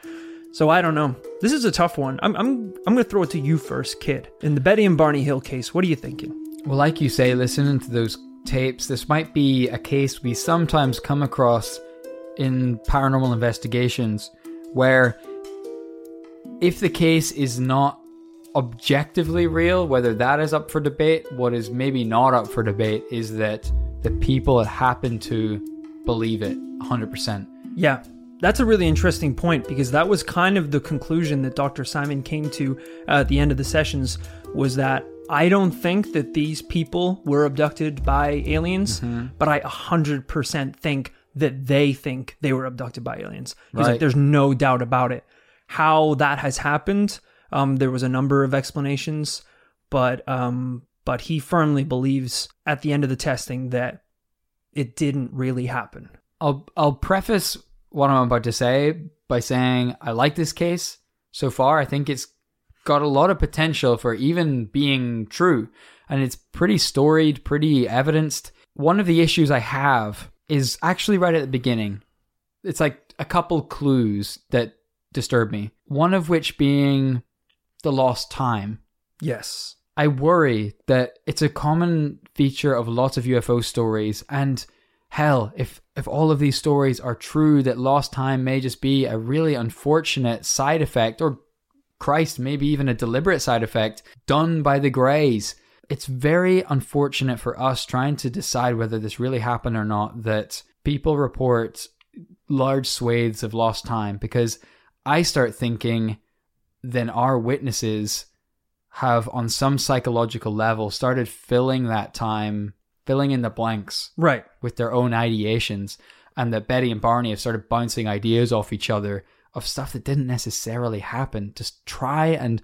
So I don't know. This is a tough one. I'm I'm I'm gonna throw it to you first, kid. In the Betty and Barney Hill case, what are you thinking? Well, like you say, listening to those tapes, this might be a case we sometimes come across in paranormal investigations where if the case is not objectively real, whether that is up for debate, what is maybe not up for debate is that the people it happened to believe it 100%. Yeah, that's a really interesting point because that was kind of the conclusion that Dr. Simon came to uh, at the end of the sessions was that I don't think that these people were abducted by aliens, mm-hmm. but I 100% think that they think they were abducted by aliens. He's right. like, there's no doubt about it. How that has happened, um, there was a number of explanations, but um, but he firmly believes at the end of the testing that it didn't really happen. I'll I'll preface what I'm about to say by saying I like this case so far. I think it's got a lot of potential for even being true, and it's pretty storied, pretty evidenced. One of the issues I have is actually right at the beginning. It's like a couple clues that disturb me. One of which being the lost time. Yes. I worry that it's a common feature of lots of UFO stories and hell, if if all of these stories are true, that lost time may just be a really unfortunate side effect, or Christ, maybe even a deliberate side effect done by the Greys. It's very unfortunate for us trying to decide whether this really happened or not that people report large swathes of lost time because I start thinking then our witnesses have on some psychological level started filling that time filling in the blanks right. with their own ideations and that Betty and Barney have started bouncing ideas off each other of stuff that didn't necessarily happen. Just try and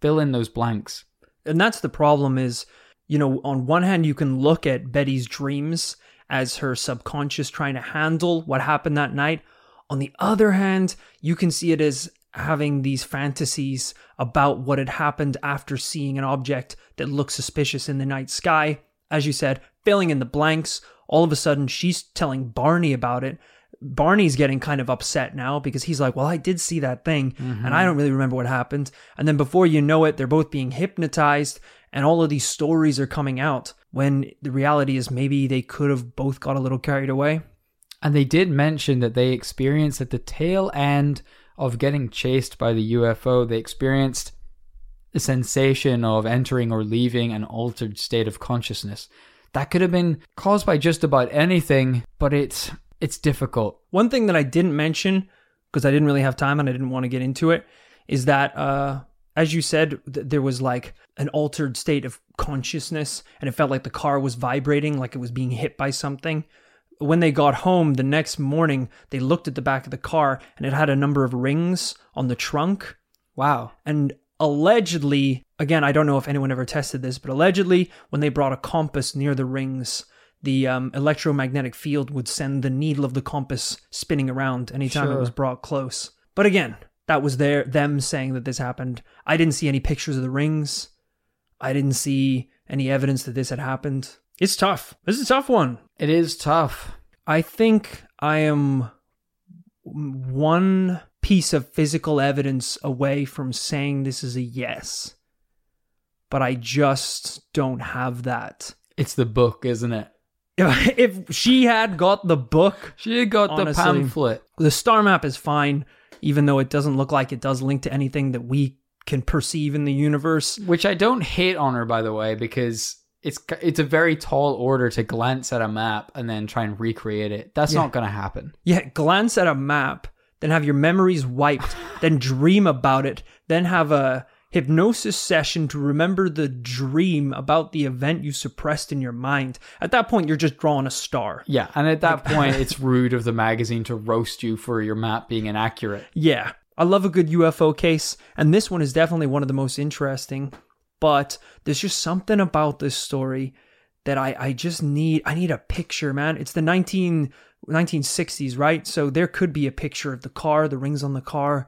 fill in those blanks. And that's the problem is you know on one hand you can look at Betty's dreams as her subconscious trying to handle what happened that night. On the other hand you can see it as having these fantasies about what had happened after seeing an object that looked suspicious in the night sky. As you said, filling in the blanks. All of a sudden, she's telling Barney about it. Barney's getting kind of upset now because he's like, Well, I did see that thing mm-hmm. and I don't really remember what happened. And then before you know it, they're both being hypnotized and all of these stories are coming out when the reality is maybe they could have both got a little carried away. And they did mention that they experienced at the tail end of getting chased by the UFO, they experienced the sensation of entering or leaving an altered state of consciousness. That could have been caused by just about anything, but it's it's difficult. One thing that I didn't mention because I didn't really have time and I didn't want to get into it is that uh as you said th- there was like an altered state of consciousness and it felt like the car was vibrating like it was being hit by something. When they got home the next morning, they looked at the back of the car and it had a number of rings on the trunk. Wow. And allegedly again, I don't know if anyone ever tested this, but allegedly, when they brought a compass near the rings, the um, electromagnetic field would send the needle of the compass spinning around anytime it was brought close. But again, that was their them saying that this happened. I didn't see any pictures of the rings. I didn't see any evidence that this had happened. It's tough. This is a tough one. It is tough. I think I am one piece of physical evidence away from saying this is a yes. But I just don't have that. It's the book, isn't it? If, if she had got the book, She had got Honestly. the pamphlet. the star map is fine, even though it doesn't look like it does link to anything that we can perceive in the universe. Which I don't hate on her, by the way, because it's it's a very tall order to glance at a map and then try and recreate it. That's Yeah. not going to happen. Yeah, glance at a map, then have your memories wiped, then dream about it, then have a hypnosis session to remember the dream about the event you suppressed in your mind. At that point, you're just drawing a star. Yeah, and at that point, it's rude of the magazine to roast you for your map being inaccurate. Yeah, I love a good UFO case, and this one is definitely one of the most interesting. But there's just something about this story that I, I just need. I need a picture, man. It's the 19, 1960s, right? So there could be a picture of the car, the rings on the car,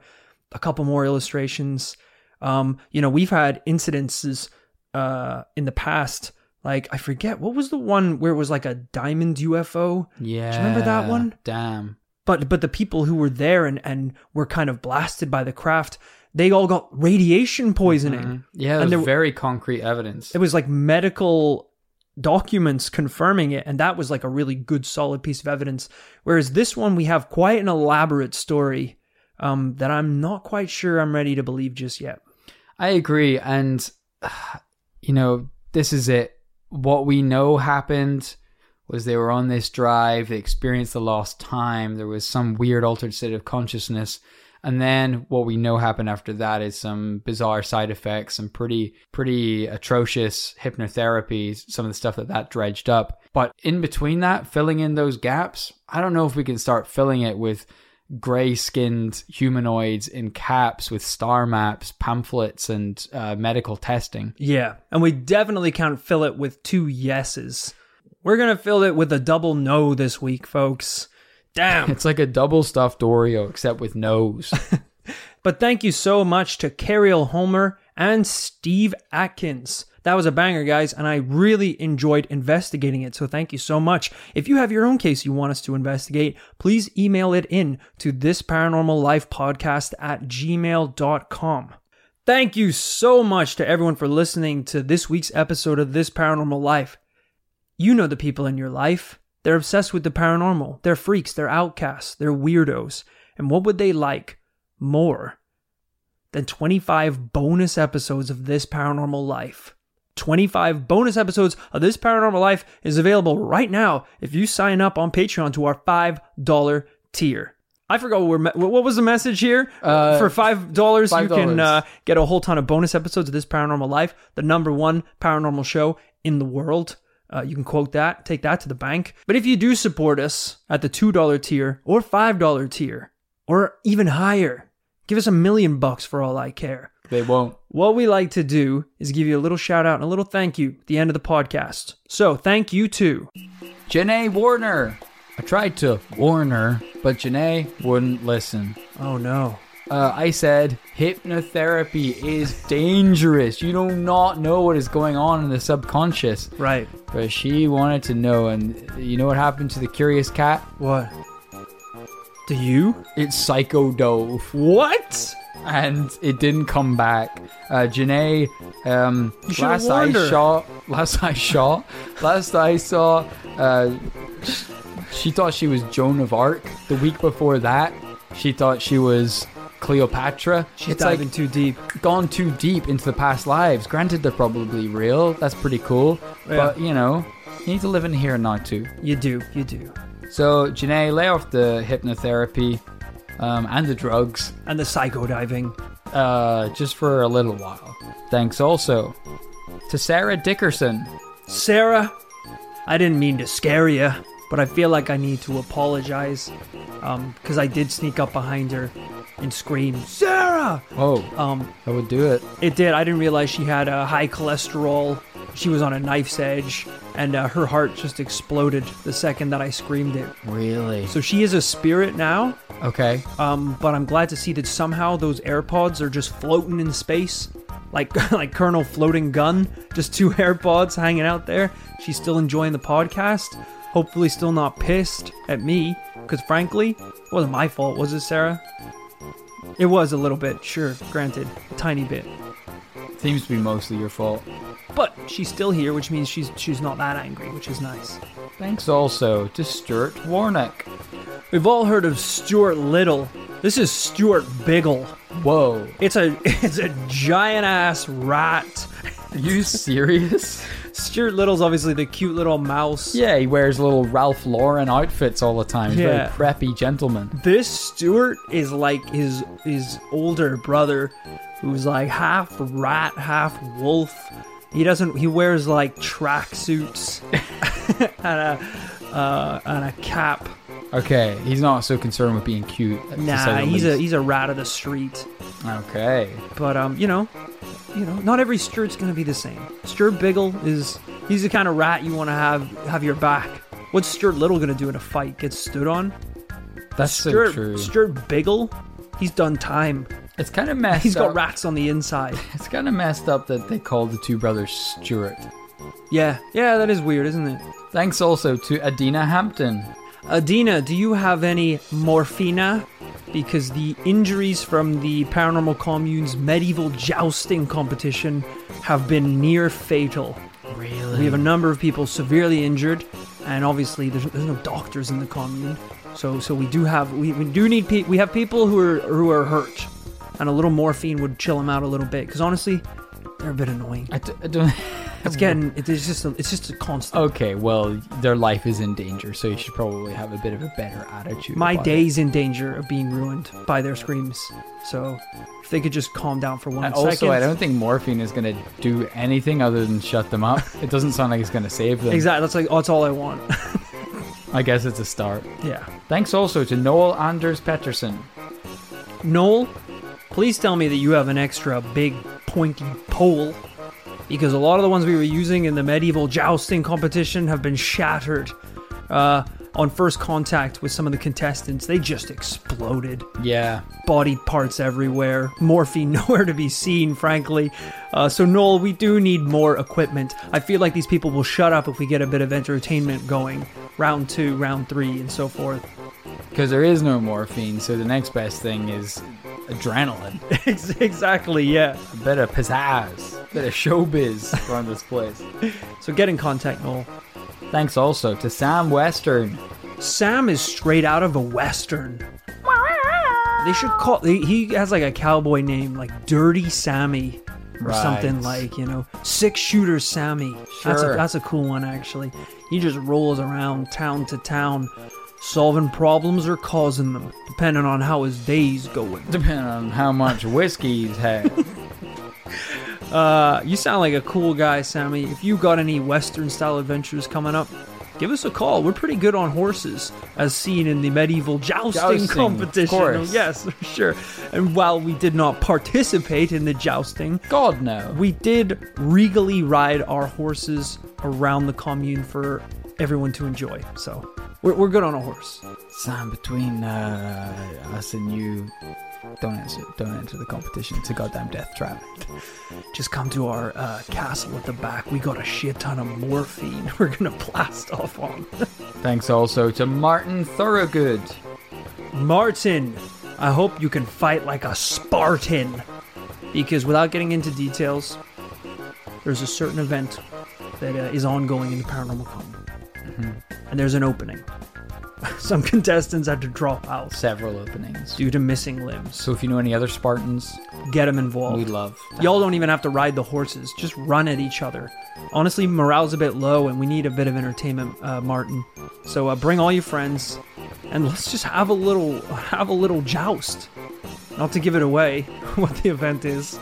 a couple more illustrations. Um, you know, we've had incidences uh, in the past. Like I forget what was the one where it was like a diamond UFO. Yeah. Do you remember that one? Damn. but but the people who were there and and were kind of blasted by the craft they all got radiation poisoning Yeah, And there- very concrete evidence. it was like medical documents confirming it and that was like a really good solid piece of evidence whereas this one we have quite an elaborate story um that i'm not quite sure i'm ready to believe just yet I agree. And, you know, this is it. What we know happened was they were on this drive, they experienced the lost time, there was some weird altered state of consciousness. And then what we know happened after that is some bizarre side effects, some pretty, pretty atrocious hypnotherapy, some of the stuff that that dredged up. But in between that, filling in those gaps, I don't know if we can start filling it with gray skinned humanoids in caps with star maps, pamphlets, and uh, medical testing. yeah and we definitely can't fill it with two yeses we're gonna fill it with a double no this week folks damn It's like a double stuffed Oreo, except with nose. But thank you so much to Cariel Homer and Steve Atkins. That was a banger, guys, and I really enjoyed investigating it. So thank you so much. If you have your own case you want us to investigate, please email it in to this paranormal life podcast at gmail.com. Thank you so much to everyone for listening to this week's episode of This Paranormal Life. You know the people in your life. They're obsessed with the paranormal. They're freaks, they're outcasts, they're weirdos. And what would they like more than 25 bonus episodes of This Paranormal Life? 25 bonus episodes of This Paranormal Life is available right now if you sign up on Patreon to our $5 tier. I forgot what, we're me- what was the message here. Uh, For five dollars, you can uh, get a whole ton of bonus episodes of this Paranormal Life, the number one paranormal show in the world. Uh, you can quote that, take that to the bank. But if you do support us at the two dollar tier or five dollar tier, or even higher, give us a million bucks for all I care. They won't. What we like to do is give you a little shout out and a little thank you at the end of the podcast. So thank you to Janae Warner. I tried to warn her, but Janae wouldn't listen. oh no, Uh, I said hypnotherapy is dangerous. You do not know what is going on in the subconscious. right? But she wanted to know, and you know what happened to the curious cat? What? Do you? It psycho dove. What? And it didn't come back. Uh, Janae, um, last I shot, last I shot, last I saw, uh, she thought she was Joan of Arc. The week before that, she thought she was Cleopatra. She's it's diving like too deep. gone too deep into the past lives. Granted, they're probably real. That's pretty cool. But you know, you need to live in here and not to. You do, you do. So Janae, lay off the hypnotherapy um, and the drugs And the psycho diving. uh, just for a little while. Thanks also to Sarah Dickerson. Sarah, I didn't mean to scare you, but I feel like I need to apologize because I did sneak up behind her and scream, Sarah! Oh, Um, that would do it. it did. I didn't realize she had a high cholesterol. She was on a knife's edge, and uh, her heart just exploded the second that I screamed it. Really? So she is a spirit now, Okay. um, but I'm glad to see that somehow those AirPods are just floating in space, like like Colonel Floating Gun, just two AirPods hanging out there. She's still enjoying the podcast. Hopefully, still not pissed at me, because frankly, it wasn't my fault, was it, Sarah? It was a little bit, sure, granted, a tiny bit. Seems to be mostly your fault. But she's still here, which means she's she's not that angry, which is nice. Thanks also to Stuart Warnock. We've all heard of Stuart Little. This is Stuart Biggle. Whoa. It's a it's a giant ass rat. Are you serious? Stuart Little's obviously the cute little mouse. yeah, he wears little Ralph Lauren outfits all the time. He's Yeah. a very preppy gentleman. This Stuart is like his his older brother, who's like half rat, half wolf. He doesn't. He wears like tracksuits and a uh, and a cap. Okay, he's not so concerned with being cute. Nah, he's a he's a rat of the street. Okay. But um, you know, you know, not every Stuart's gonna be the same. Stuart Biggle is he's the kind of rat you want to have have your back. What's Stuart Little gonna do in a fight? Get stood on? That's so true. Stuart Biggle, he's done time. It's kind of messed up. He's got up. rats on the inside. It's kind of messed up that they called the two brothers Stuart. Yeah, yeah, that is weird, isn't it? Thanks also to Adina Hampton. Adina, do you have any morphina? Because the injuries from the Paranormal Commune's medieval jousting competition have been near fatal. Really? We have a number of people severely injured, and obviously there's, there's no doctors in the commune. So so we do have we, we do need pe- we have people who are who are hurt, and a little morphine would chill them out a little bit. Because honestly, they're a bit annoying. I, d- I don't. It's getting it is just a, it's just a constant. Okay, well, their life is in danger, so you should probably have a bit of a better attitude. My about day's in danger of being ruined by their screams. So if they could just calm down for one And second. also, I don't think morphine is going to do anything other than shut them up. It doesn't sound like it's going to save them. Exactly. That's like that's all I want. I guess it's a start. yeah. Thanks also to Noel Anders Pettersson. Noel, please tell me that you have an extra big pointy pole. Because a lot of the ones we were using in the medieval jousting competition have been shattered. Uh, on first contact with some of the contestants, they just exploded. Yeah. Body parts everywhere, morphine nowhere to be seen, frankly. Uh, so, Noel, we do need more equipment. I feel like these people will shut up if we get a bit of entertainment going. Round two, round three, and so forth. Because there is no morphine, so the next best thing is adrenaline. exactly, yeah. A bit of pizzazz. A bit of showbiz around this place. So, get in contact, Noel. Thanks also to Sam Western. Sam is straight out of a western. They should call. He he has like a cowboy name, like Dirty Sammy, or Right. something like you know, Six Shooter Sammy. That's a Sure. that's a cool one actually. He just rolls around town to town, solving problems or causing them, depending on how his day's going. Depending on how much whiskey he's had. Uh, you sound like a cool guy, Sammy. If you got any Western style adventures coming up, give us a call. We're pretty good on horses, as seen in the medieval jousting, Jousting, of competition. course. Yes, for sure. And while we did not participate in the jousting, God no. we did regally ride our horses around the commune for everyone to enjoy. So we're, we're good on a horse. Sign between uh, us and you, don't answer. Don't enter the competition. It's a goddamn death trap. Just come to our uh, castle at the back. We got a shit ton of morphine. We're gonna blast off on. Thanks also to Martin Thorogood. Martin, I hope you can fight like a Spartan. Because without getting into details, there's a certain event that uh, is ongoing in the paranormal commune. And there's an opening. Some contestants had to drop out Several openings. due to missing limbs. So if you know any other Spartans, Get them involved. we love. that. Y'all don't even have to ride the horses, just run at each other. Honestly, morale's a bit low and we need a bit of entertainment, uh, Martin. So uh, bring all your friends and let's just have a little have a little joust. Not to give it away what the event is.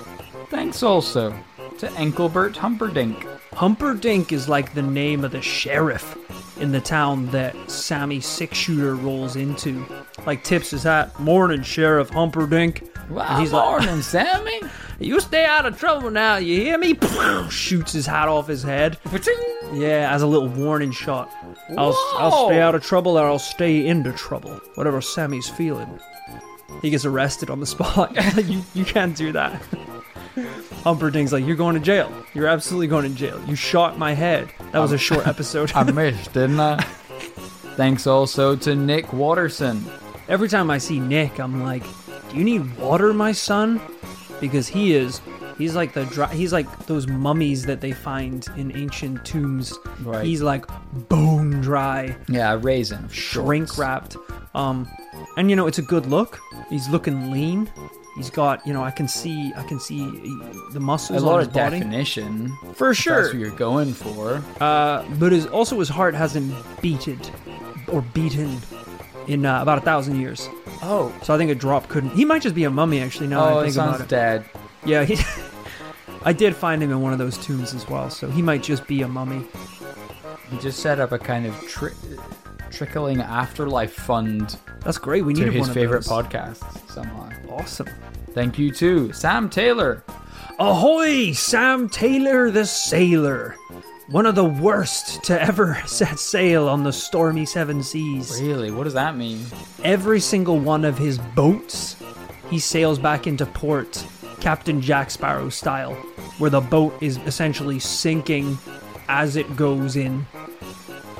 Thanks also to Engelbert Humperdinck. Humperdinck is like the name of the sheriff in the town that Sammy Six Shooter rolls into. like tips his hat. Morning, Sheriff Humperdinck. Wow, he's like, morning, Sammy. You stay out of trouble now, you hear me? Shoots his hat off his head. Yeah, as a little warning shot. I'll, I'll stay out of trouble or I'll stay into trouble. Whatever Sammy's feeling. He gets arrested on the spot. you, you can't do that. Humperdinck's like, You're going to jail. You're absolutely going to jail. You shot my head. That was a short episode. I missed, didn't I? Thanks also to Nick Watterson. Every time I see Nick, I'm like, "Do you need water, my son?" Because he is, he's like the dry, he's like those mummies that they find in ancient tombs. Right. He's like bone dry, Yeah, raisin. shrink wrapped. Um, and you know it's a good look. He's looking lean. He's got, you know, I can see, I can see the A muscles lot on his of body definition. for sure. That's what you're going for. Uh, but his, also his heart hasn't beated or beaten in uh, about a thousand years. Oh. So I think a drop couldn't. He might just be a mummy, actually. Now that Oh, I it think about it. dead. Yeah, he. I did find him in one of those tombs as well, so he might just be a mummy. He just set up a kind of tri- trickling afterlife fund That's great. We need his one of favorite podcasts somehow. Awesome. Thank you too, Sam Taylor. Ahoy, Sam Taylor the sailor, one of the worst to ever set sail on the stormy seven seas. Really? What does that mean? Every single one of his boats, he sails back into port, Captain Jack Sparrow style, where the boat is essentially sinking as it goes in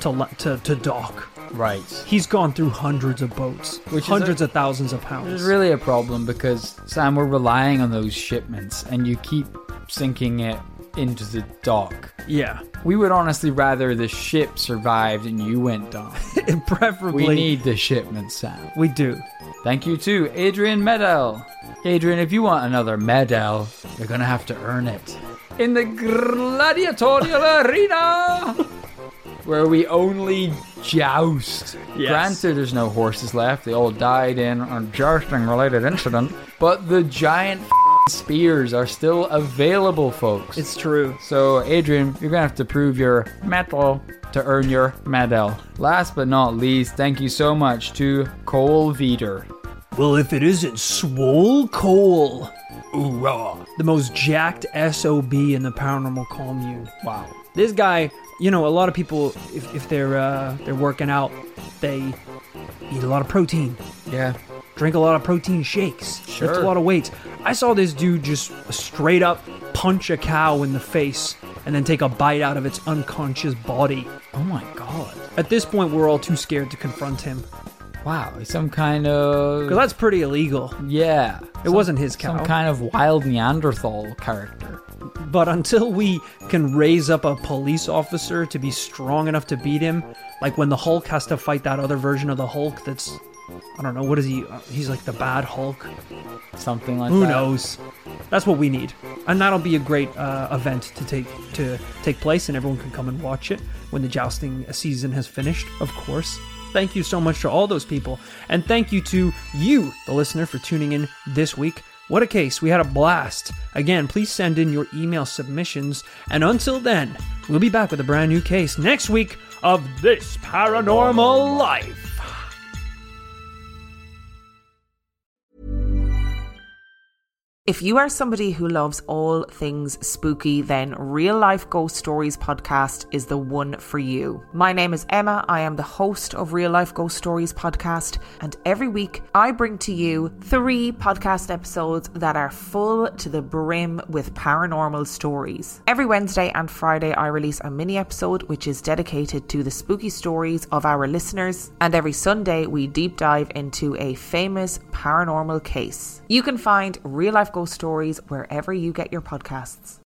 to to, to dock. Right. He's gone through hundreds of boats, Which is hundreds a- of thousands of pounds. It's really a problem because Sam, we're relying on those shipments, and you keep sinking it into the dock. yeah, We would honestly rather the ship survived and you went down. preferably We need the shipment, Sam. we do. Thank you to Adrian Medel. Adrian, if you want another medal, you're gonna have to earn it in the gladiatorial arena, where we only joust. Yes. Granted, there's no horses left; they all died in a jousting-related incident. But the giant spears are still available, folks. It's true. So, Adrian, you're gonna have to prove your metal to earn your medal. Last but not least, thank you so much to Cole Veeder. Well, if it isn't Swole Cole, Hoorah! the most jacked SOB in the paranormal commune. Wow. This guy, you know, a lot of people, if, if they're uh, they're working out, they eat a lot of protein, Yeah. drink a lot of protein shakes, Sure. lift a lot of weights. I saw this dude just straight up punch a cow in the face and then take a bite out of its unconscious body. Oh my god. At this point, we're all too scared to confront him Wow. He's some kind of. because that's pretty illegal. Yeah. It wasn't his cow. Some kind of wild Neanderthal character. But until we can raise up a police officer to be strong enough to beat him, like when the Hulk has to fight that other version of the Hulk that's, I don't know, what is he? Uh, he's like the bad Hulk. Something like that. Who that. knows? That's what we need, and that'll be a great uh, event to take to take place, and everyone can come and watch it when the jousting season has finished. Of course. Thank you so much to all those people, and thank you to you, the listener, for tuning in this week. What a case! We had a blast. Again, please send in your email submissions, and until then, we'll be back with a brand new case next week of this paranormal life. If you are somebody who loves all things spooky, then Real Life Ghost Stories podcast is the one for you. My name is Emma. I am the host of Real Life Ghost Stories podcast, and every week I bring to you three podcast episodes that are full to the brim with paranormal stories. Every Wednesday and Friday, I release a mini episode which is dedicated to the spooky stories of our listeners, and every Sunday we deep dive into a famous paranormal case. You can find Real Life Ghost Stories wherever you get your podcasts.